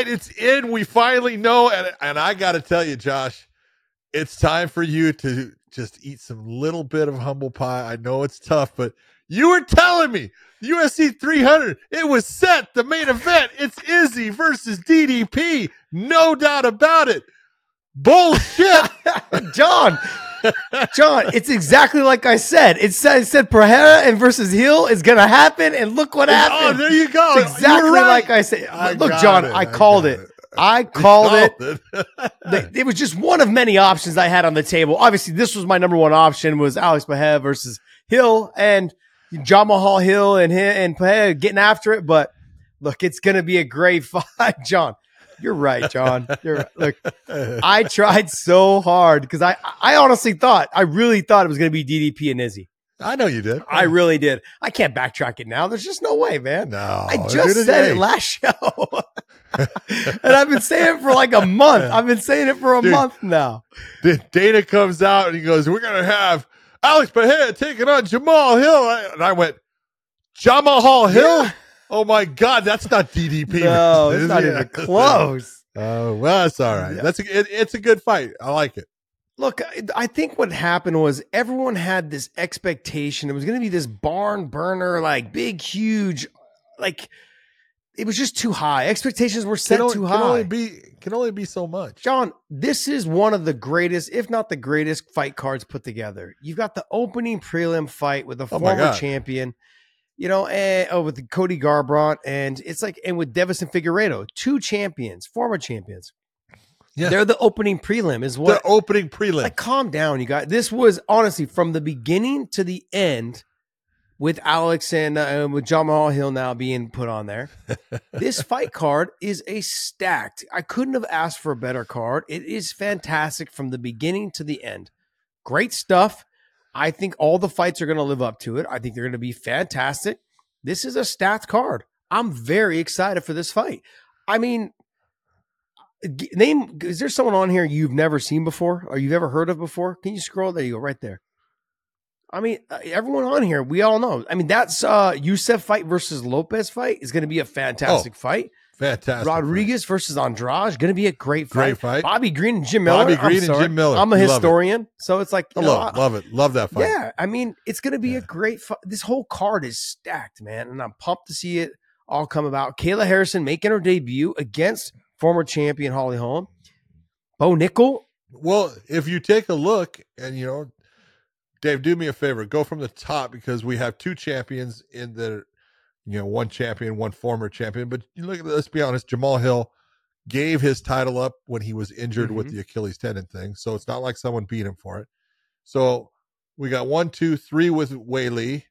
right, it's in. We finally know, and and I got to tell you, Josh, it's time for you to just eat some little bit of humble pie. I know it's tough, but you were telling me UFC 300. It was set. The main event. It's Izzy versus DDP. No doubt about it. Bullshit, John. John, it's exactly like I said. It said, it said Pereira and versus Hill is going to happen, and look what oh, happened. Oh, there you go. It's exactly right. like I said. I look, John, it. I I called it. it. I called it. it. It was just one of many options I had on the table. Obviously, this was my number one option was Alex Pereira versus Hill and Jamahal Hill and and Pereira getting after it. But look, it's going to be a great fight, John. You're right, John. You're right. Look, I tried so hard because I, I honestly thought, I really thought it was going to be DDP and Izzy. I know you did. I really did. I can't backtrack it now. There's just no way, man. no. I just said it last show. and I've been saying it for like a month. I've been saying it for a Dude. month now. Dana comes out and he goes, "We're gonna have Alex Pereira taking on Jamal Hill," and I went, "Jamal Hill? Yeah. Oh my God, that's not DDP. No, is it's not even close. Oh well, that's all right. That's a, it, it's a good fight. I like it. Look, I- think what happened was everyone had this expectation. It was going to be this barn burner, like big, huge, like it was just too high. Expectations were set only, too can only high. be can only be so much. John, this is one of the greatest, if not the greatest, fight cards put together. You've got the opening prelim fight with a Oh former champion, you know, and oh, with Cody Garbrandt, and it's like, and with Deiveson Figueiredo, two champions, former champions. Yeah. They're the opening prelim, is what the opening prelim. like calm down you guys this was honestly from the beginning to the end with alex and uh, with Jamahal Hill now being put on there this fight card is a stacked i couldn't have asked for a better card it is fantastic from the beginning to the end great stuff i think all the fights are going to live up to it i think they're going to be fantastic this is a stacked card i'm very excited for this fight i mean Name is there someone on here you've never seen before or you've ever heard of before? Can you scroll? There you go, right there. I mean, uh, everyone on here, we all know. I mean, that's uh Yusuff fight versus Lopes fight is going to be a fantastic fight. Fantastic. Rodriguez versus Andrade going to be a great fight. Great fight. Bobby Green and Jim Miller. Bobby I'm Green and. Jim Miller. I'm a Love it. historian, so it's like I know, love, it, love it. Love that fight. yeah, I mean, it's going to be Yeah. a great fight. This whole card is stacked, man, and I'm pumped to see it all come about. Kayla Harrison making her debut against former champion Holly Holm. Bo Nickal, Well, if you take a look and you know, Dave, do me a favor, go from the top because we have two champions in the, you know, one champion, one former champion. But you look at, let's be honest, Jamal Hill gave his title up when he was injured with Mhm. the Achilles tendon thing, so it's not like someone beat him for it. So we got one, two, three with Weili.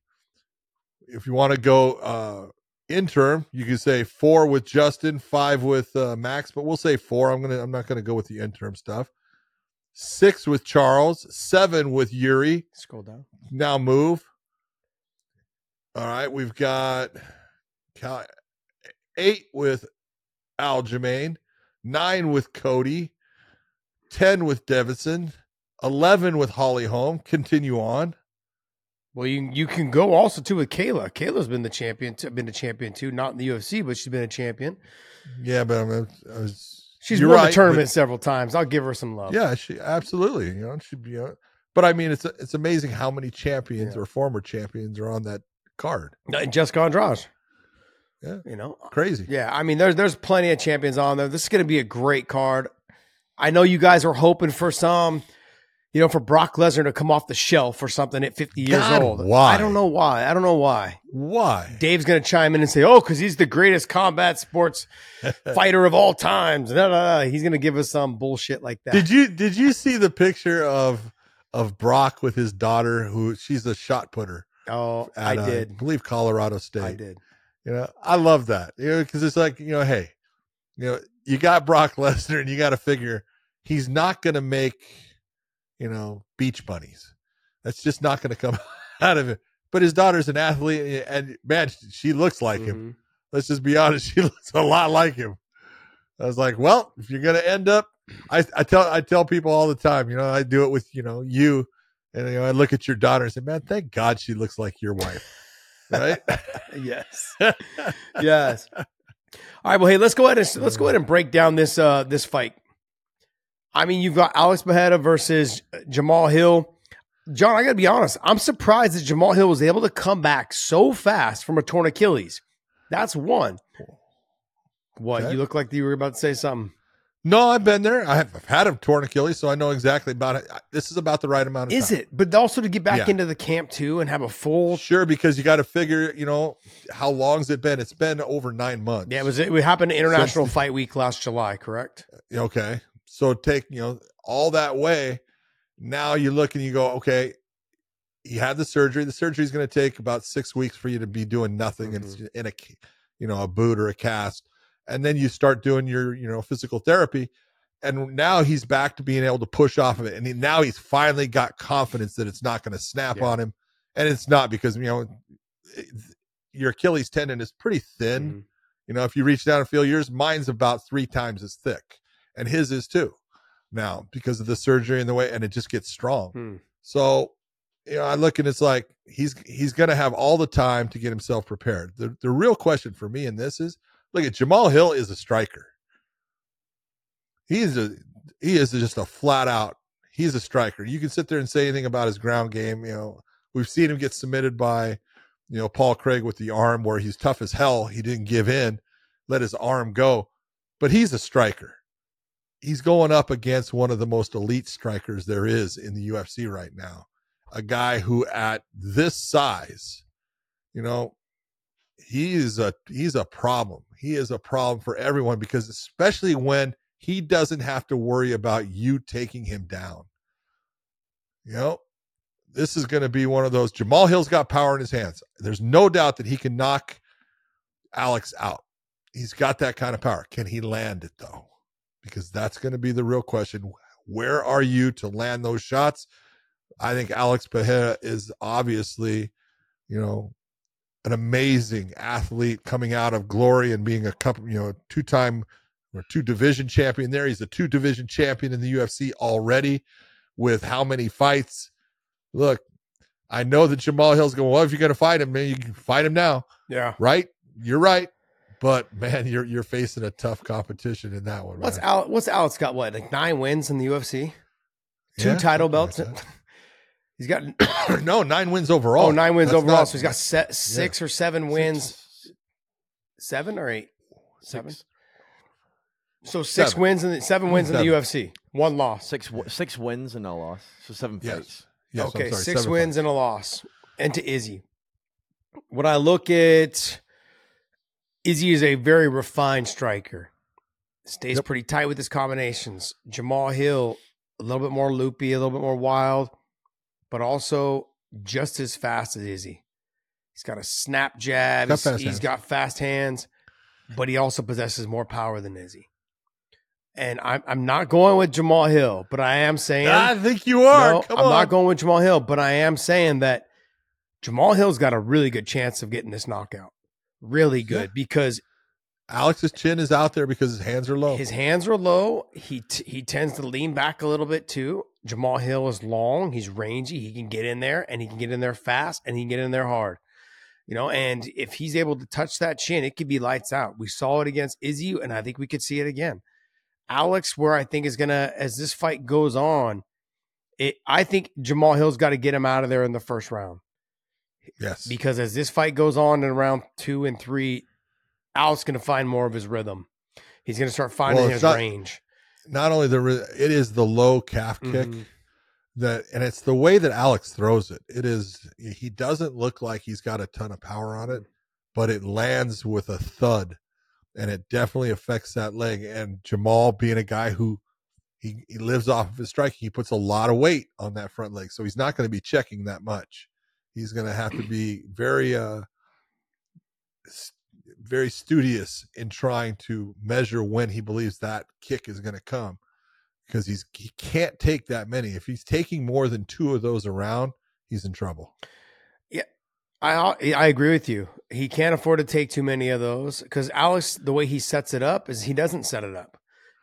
If you want to go uh interim, you can say four with Justin, five with uh, Max, but we'll say four. I'm gonna I'm not gonna go with the interim stuff. Six with Charles, seven with Yuri. scroll down. Now move. All right, we've got Cal- eight with Aljamain, nine with Cody, ten with Deiveson, eleven with Holly Holm. Continue on. Well, you you can go also too with Kayla. Kayla's been the champion, been a champion too, not in the UFC, but she's been a champion. Yeah, but I, mean, I was. She's won right, the tournament but- several times. I'll give her some love. Yeah, she absolutely. You know, she be. Uh, but I mean, it's it's amazing how many champions Yeah. or former champions are on that card. Uh, Jessica Andrade. Yeah. you know, Crazy. Yeah, I mean, there's there's plenty of champions on there. This is going to be a great card. I know you guys are hoping for some, you know, for Brock Lesnar to come off the shelf or something at 50 years God, old. why? I don't know why. I don't know why. Why? Dave's going to chime in and say, "Oh, because he's the greatest combat sports fighter of all times." He's going to give us some bullshit like that. Did you did you see the picture of of Brock with his daughter who she's a shot putter oh, at, I uh, did. I believe Colorado State. I did. You know, I love that. You know, because it's like, you know, hey, you know, you got Brock Lesnar and you got to figure he's not going to make, you know, beach bunnies. That's just not going to come out of it. But his daughter's an athlete and man, she looks like him. Mhm. Let's just be honest. She looks a lot like him. I was like, well, if you're going to end up, I, I tell, I tell people all the time, you know, I do it with, you know, you and, you know, I look at your daughter and say, man, thank God she looks like your wife. Right. Yes. yes. All right, well, hey, let's go ahead and let's go ahead and break down this uh this fight. I mean, you've got Alex Pereira versus Jamal Hill. John, I got to be honest. I'm surprised that Jamal Hill was able to come back so fast from a torn Achilles. That's one. What Okay. you look like you were about to say something. No, I've been there. I have had a torn Achilles, so I know exactly about it. This is about the right amount of Is time. it? But also to get back Yeah. into the camp too and have a full. Sure, because you got to figure, you know, how long's it been? It's been over nine months. Yeah, it was it happened to International Since- Fight Week last July, correct? Uh, okay. So take, you know, all that way. Now you look and you go, okay, you had the surgery. The surgery is going to take about six weeks for you to be doing nothing. and It's mm-hmm. in a, you know, a boot or a cast. And then you start doing your, you know, physical therapy. And now he's back to being able to push off of it. And he, now he's finally got confidence that it's not going to snap Yeah. on him. And it's not because, you know, it- your Achilles tendon is pretty thin. Mhm. You know, if you reach down and feel yours, mine's about three times as thick, and his is too. Now because of the surgery and the way, and it just gets strong. Hmm. So, you know, I look and it's like he's he's going to have all the time to get himself prepared. The the real question for me in this is, look at Jamal Hill is a striker. He's a he is just a flat out. He's a striker. You can sit there and say anything about his ground game. You know, we've seen him get submitted by, you know, Paul Craig with the arm where he's tough as hell. He didn't give in, let his arm go, but he's a striker. He's going up against one of the most elite strikers there is in the UFC right now. A guy who at this size, you know, he is a he's a problem. He is a problem for everyone because especially when he doesn't have to worry about you taking him down. You know, this is going to be one of those. Jamal Hill's got power in his hands. There's no doubt that he can knock Alex out. He's got that kind of power. Can he land it though? Because that's going to be the real question. Where are you to land those shots? I think Alex Pereira is obviously, you know, an amazing athlete coming out of glory and being a couple, you know, two-time or two division champion there. He's a two division champion in the UFC already with how many fights? Look, I know that Jamal Hill's going, well, if you're going to fight him, man, you can fight him now, Yeah. right? You're right. But man, you're you're facing a tough competition in that one. What's. Al- What's Alex got? What like nine wins in the UFC? Two Yeah, title belts. like he's got no, nine wins overall. oh nine wins That's overall. not- so he's got se- six or seven wins. Seven or eight? Seven. Six, So six Seven. wins and seven wins in the UFC. One loss. six, w- six wins and a loss. So seven Yes. fights. Yes, okay, sorry, six seven wins and a loss. And to Izzy. When I look at Izzy is a very refined striker. Stays Yep. pretty tight with his combinations. Jamal Hill, a little bit more loopy, a little bit more wild, but also just as fast as Izzy. He's got a snap jab. Got He's, fast he's hands. got fast hands, but he also possesses more power than Izzy. And I'm I'm not going with Jamal Hill, but I am saying I think you are. no, I'm on. not going with Jamal Hill, but I am saying that Jamal Hill's got a really good chance of getting this knockout. Really good Yeah. because Alex's chin is out there because his hands are low. his hands are low. He t- he tends to lean back a little bit too. Jamal Hill is long. He's rangy. He can get in there and he can get in there fast and he can get in there hard. You know, and if he's able to touch that chin, it could be lights out. We saw it against Izzy, and I think we could see it again. Alex, where I think is gonna as this fight goes on, it I think Jamal Hill's got to get him out of there in the first round yes. because as this fight goes on in round two and three, Alex going to find more of his rhythm. He's going to start finding Well, his not- range. Not only the it is the low calf kick Mhm. that and it's the way that Alex throws it. It is he doesn't look like he's got a ton of power on it, but it lands with a thud and it definitely affects that leg and Jamal being a guy who he, he lives off of his striking, he puts a lot of weight on that front leg. So he's not going to be checking that much. He's going to have to be very uh very studious in trying to measure when he believes that kick is going to come because he's he can't take that many. If he's taking more than two of those around, he's in trouble. Yeah, I I agree with you. He can't afford to take too many of those because Alex, the way he sets it up is he doesn't set it up.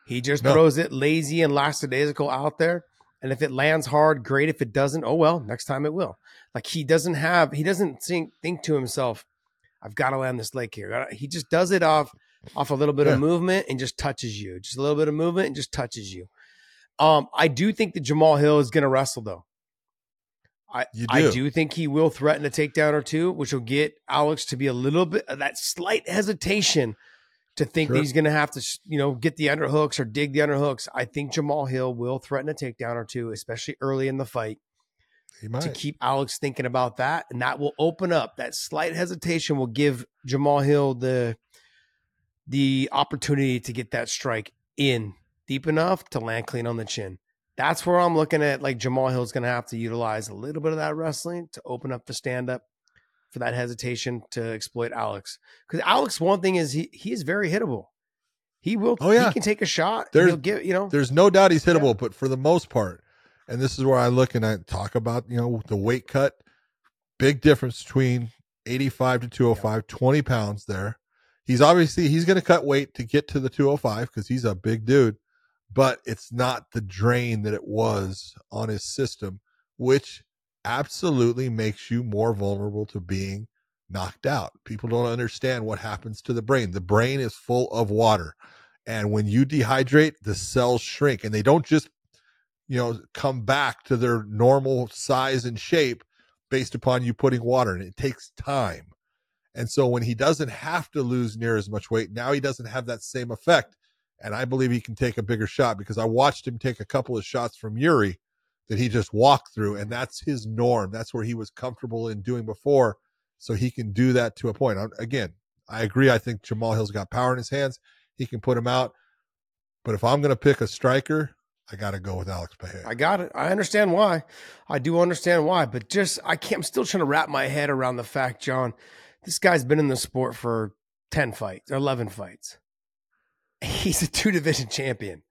He just No. throws it lazy and lackadaisical out there. And if it lands hard, great. If it doesn't, oh well, next time it will. Like he doesn't have, he doesn't think think to himself, "I've got to land this leg here." He just does it off off a little bit Yeah. of movement and just touches you. Just a little bit of movement and just touches you. Um, I do think that Jamal Hill is going to wrestle though. I You I do. do think he will threaten a takedown or two, which will get Alex to be a little bit of that slight hesitation to think that he's going to have to, you know, get the underhooks or dig the underhooks. I think Jamal Hill will threaten a takedown or two, especially early in the fight to keep Alex thinking about that, and that will open up that slight hesitation will give Jamal Hill the the opportunity to get that strike in deep enough to land clean on the chin. That's where I'm looking at. Like Jamal Hill's going to have to utilize a little bit of that wrestling to open up the stand up for that hesitation to exploit Alex. Because Alex, one thing is he he is very hittable. He will. Oh, yeah. he can take a shot. There's- give you know. There's no doubt he's hittable, but for the most part, and this is where I look and I talk about, you know, the weight cut, big difference between 85 to 205, 20 pounds there. He's obviously he's going to cut weight to get to the 205 because he's a big dude, but it's not the drain that it was on his system, which absolutely makes you more vulnerable to being knocked out. People don't understand what happens to the brain. The brain is full of water. And when you dehydrate, the cells shrink and they don't just, you know, come back to their normal size and shape based upon you putting water in it. Takes time. And so when he doesn't have to lose near as much weight, now he doesn't have that same effect. And I believe he can take a bigger shot because I watched him take a couple of shots from Yuri that he just walked through. And that's his norm. That's where he was comfortable in doing before. So he can do that to a point. Again, I agree. I think Jamal Hill's got power in his hands. He can put him out. But if I'm going to pick a striker, I got to go with Alex Peje. I got it. I understand why. I do understand why, but just I can't. I'm still trying to wrap my head around the fact, John. This guy's been in the sport for ten fights, eleven fights. He's a two division champion.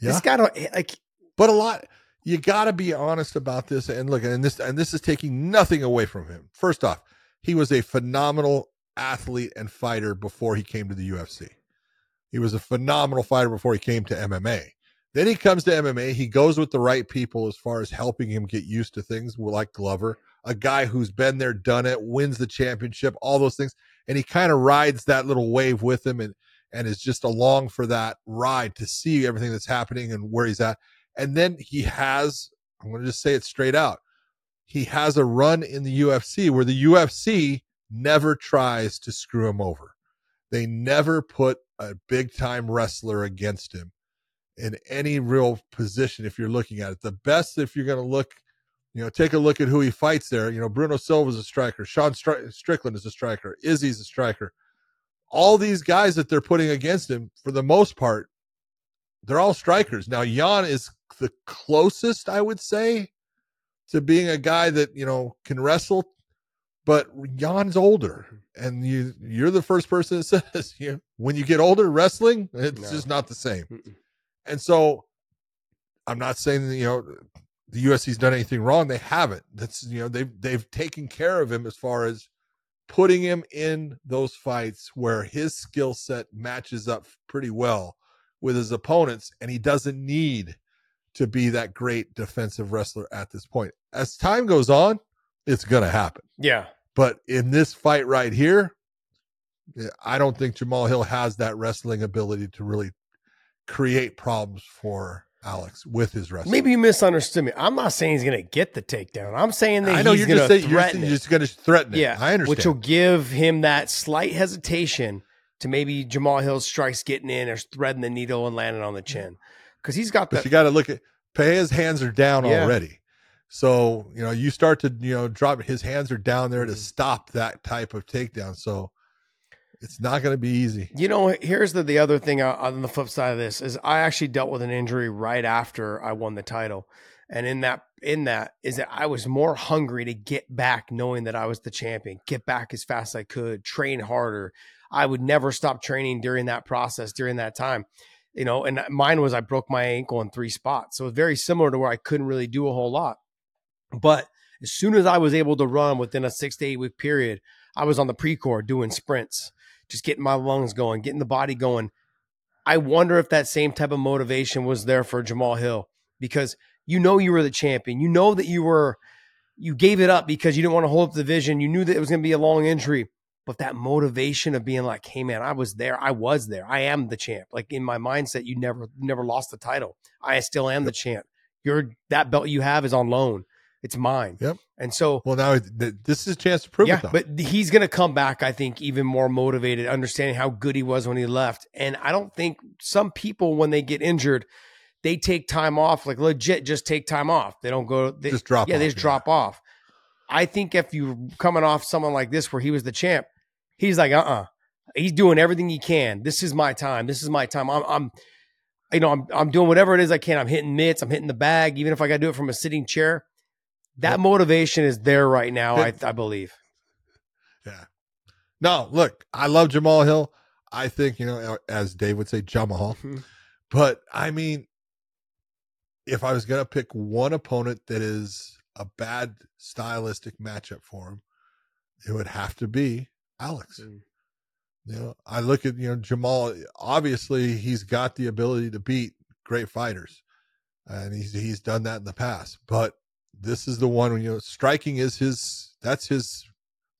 Yeah. This guy don't eh, like. but a lot you got to be honest about this and look and this and this is taking nothing away from him first off he was a phenomenal athlete and fighter before he came to the UFC he was a phenomenal fighter before he came to MMA then he comes to MMA he goes with the right people as far as helping him get used to things like Glover a guy who's been there done it wins the championship all those things and he kind of rides that little wave with him and and is just along for that ride to see everything that's happening and where he's at and then he has, I'm going to just say it straight out. He has a run in the UFC where the UFC never tries to screw him over. They never put a big time wrestler against him in any real position if you're looking at it. The best, if you're going to look, you know, take a look at who he fights there. You know, Bruno Silva's a striker. Sean Stri- Strickland is a striker. Izzy's a striker. All these guys that they're putting against him, for the most part, they're all strikers. Now, Jan is the closest, I would say, to being a guy that, you know, can wrestle, but Jan's older. And you you're the first person that says you know, when you get older wrestling, it's No. just not the same. Mm-mm. And so I'm not saying that, you know, the UFC's done anything wrong. They haven't. That's you know, they've they've taken care of him as far as putting him in those fights where his skill set matches up pretty well with his opponents, and he doesn't need to be that great defensive wrestler at this point. As time goes on, it's gonna happen. Yeah, But in this fight right here, I don't think Jamal Hill has that wrestling ability to really create problems for Alex with his wrestling. maybe you misunderstood me. I'm not saying he's going to get the takedown. I'm saying that I know he's you're going just to saying you're, it. just going to threaten it. Yeah, I understand. which will give him that slight hesitation to maybe Jamal Hill's strikes getting in or threading the needle and landing on the chin because he's got but that. you got to look at Pea's hands are down Yeah. already. So, you know, you start to, you know, drop his hands are down there to Mhm. stop that type of takedown. So it's not going to be easy. You know, here's the the other thing uh, on the flip side of this is I actually dealt with an injury right after I won the title, and in that in that is that I was more hungry to get back, knowing that I was the champion, get back as fast as I could, train harder. I would never stop training during that process during that time, you know. And mine was I broke my ankle in three spots, so very similar to where I couldn't really do a whole lot. But as soon as I was able to run within a six to eight week period, I was on the Precor doing sprints just getting my lungs going, getting the body going. I wonder if that same type of motivation was there for Jamal Hill because you know you were the champion. You know that you were you gave it up because you didn't want to hold up the vision. You knew that it was going to be a long injury. but that motivation of being like, hey man, I was there, I was there, I am the champ. Like in my mindset, you never never lost the title. I still am the champ. You're that belt you have is on loan. It's mine. Yep. And so Well, now th- this is a chance to prove yeah, it, though. but he's going to come back, I think, even more motivated, understanding how good he was when he left. And I don't think some people, when they get injured, they take time off, like legit, just take time off. They don't go, they, just drop. yeah, off, they just drop off. I think if you're coming off someone like this, where he was the champ, he's like, uh, uh he's doing everything he can. This is my time. This is my time. I'm, I'm, you know, I'm, I'm doing whatever it is I can. I'm hitting mitts. I'm hitting the bag, even if I got to do it from a sitting chair. That Yep. motivation is there right now. I, It- I believe. Yeah. No, look, I love Jamal Hill. I think, you know, as Dave would say, Jamal. Mhm. But I mean, if I was going to pick one opponent that is a bad stylistic matchup for him, it would have to be Alex. Mm. You know, I look at, you know, Jamal, obviously he's got the ability to beat great fighters. And he's he's done that in the past. But this is the one you know, striking is his that's his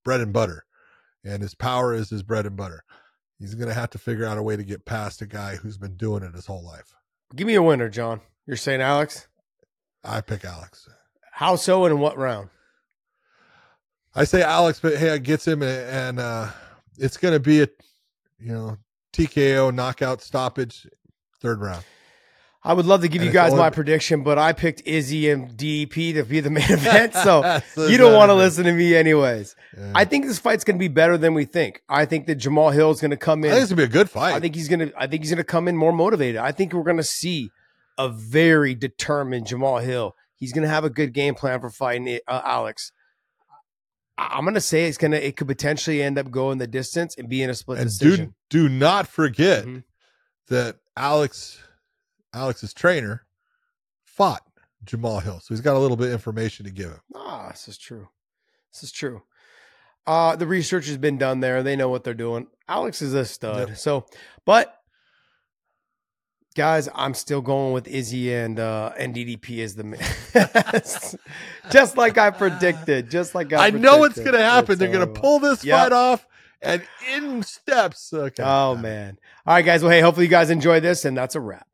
bread and butter. And his power is his bread and butter. He's gonna have to figure out a way to get past a guy who's been doing it his whole life. Give me a winner, John. You're saying Alex? I pick Alex. How so and in what round? I say Alex, but hey, it gets him, and uh, it's going to be a you know TKO knockout stoppage, third round. I would love to give And you guys my prediction, but I picked Izzy and DDP to be the main event. So So you don't want to listen to me anyways. Yeah. I think this fight's going to be better than we think. I think that Jamal Hill is going to come in. I in. think it's gonna be a good fight. I think he's going to. I think he's going to come in more motivated. I think we're going to see a very determined Jamal Hill. He's going to have a good game plan for fighting uh, Alex. I'm going to say it's going to. It could potentially end up going the distance and being a split and decision. do do not forget Mhm. that Alex Alex's trainer fought Jamal Hill, so he's got a little bit of information to give him. Ah, this is true. This is true. Uh, the research has been done there. They know what they're doing. Alex is a stud. Yep. So, but guys, I'm still going with Izzy and uh, and DDP as the man. just like I predicted. Just like I, I know it's going to happen. It's They're going to pull this Yep. fight off, and in steps. Okay. Oh man! All right, guys. Well, hey, hopefully you guys enjoyed this, and that's a wrap.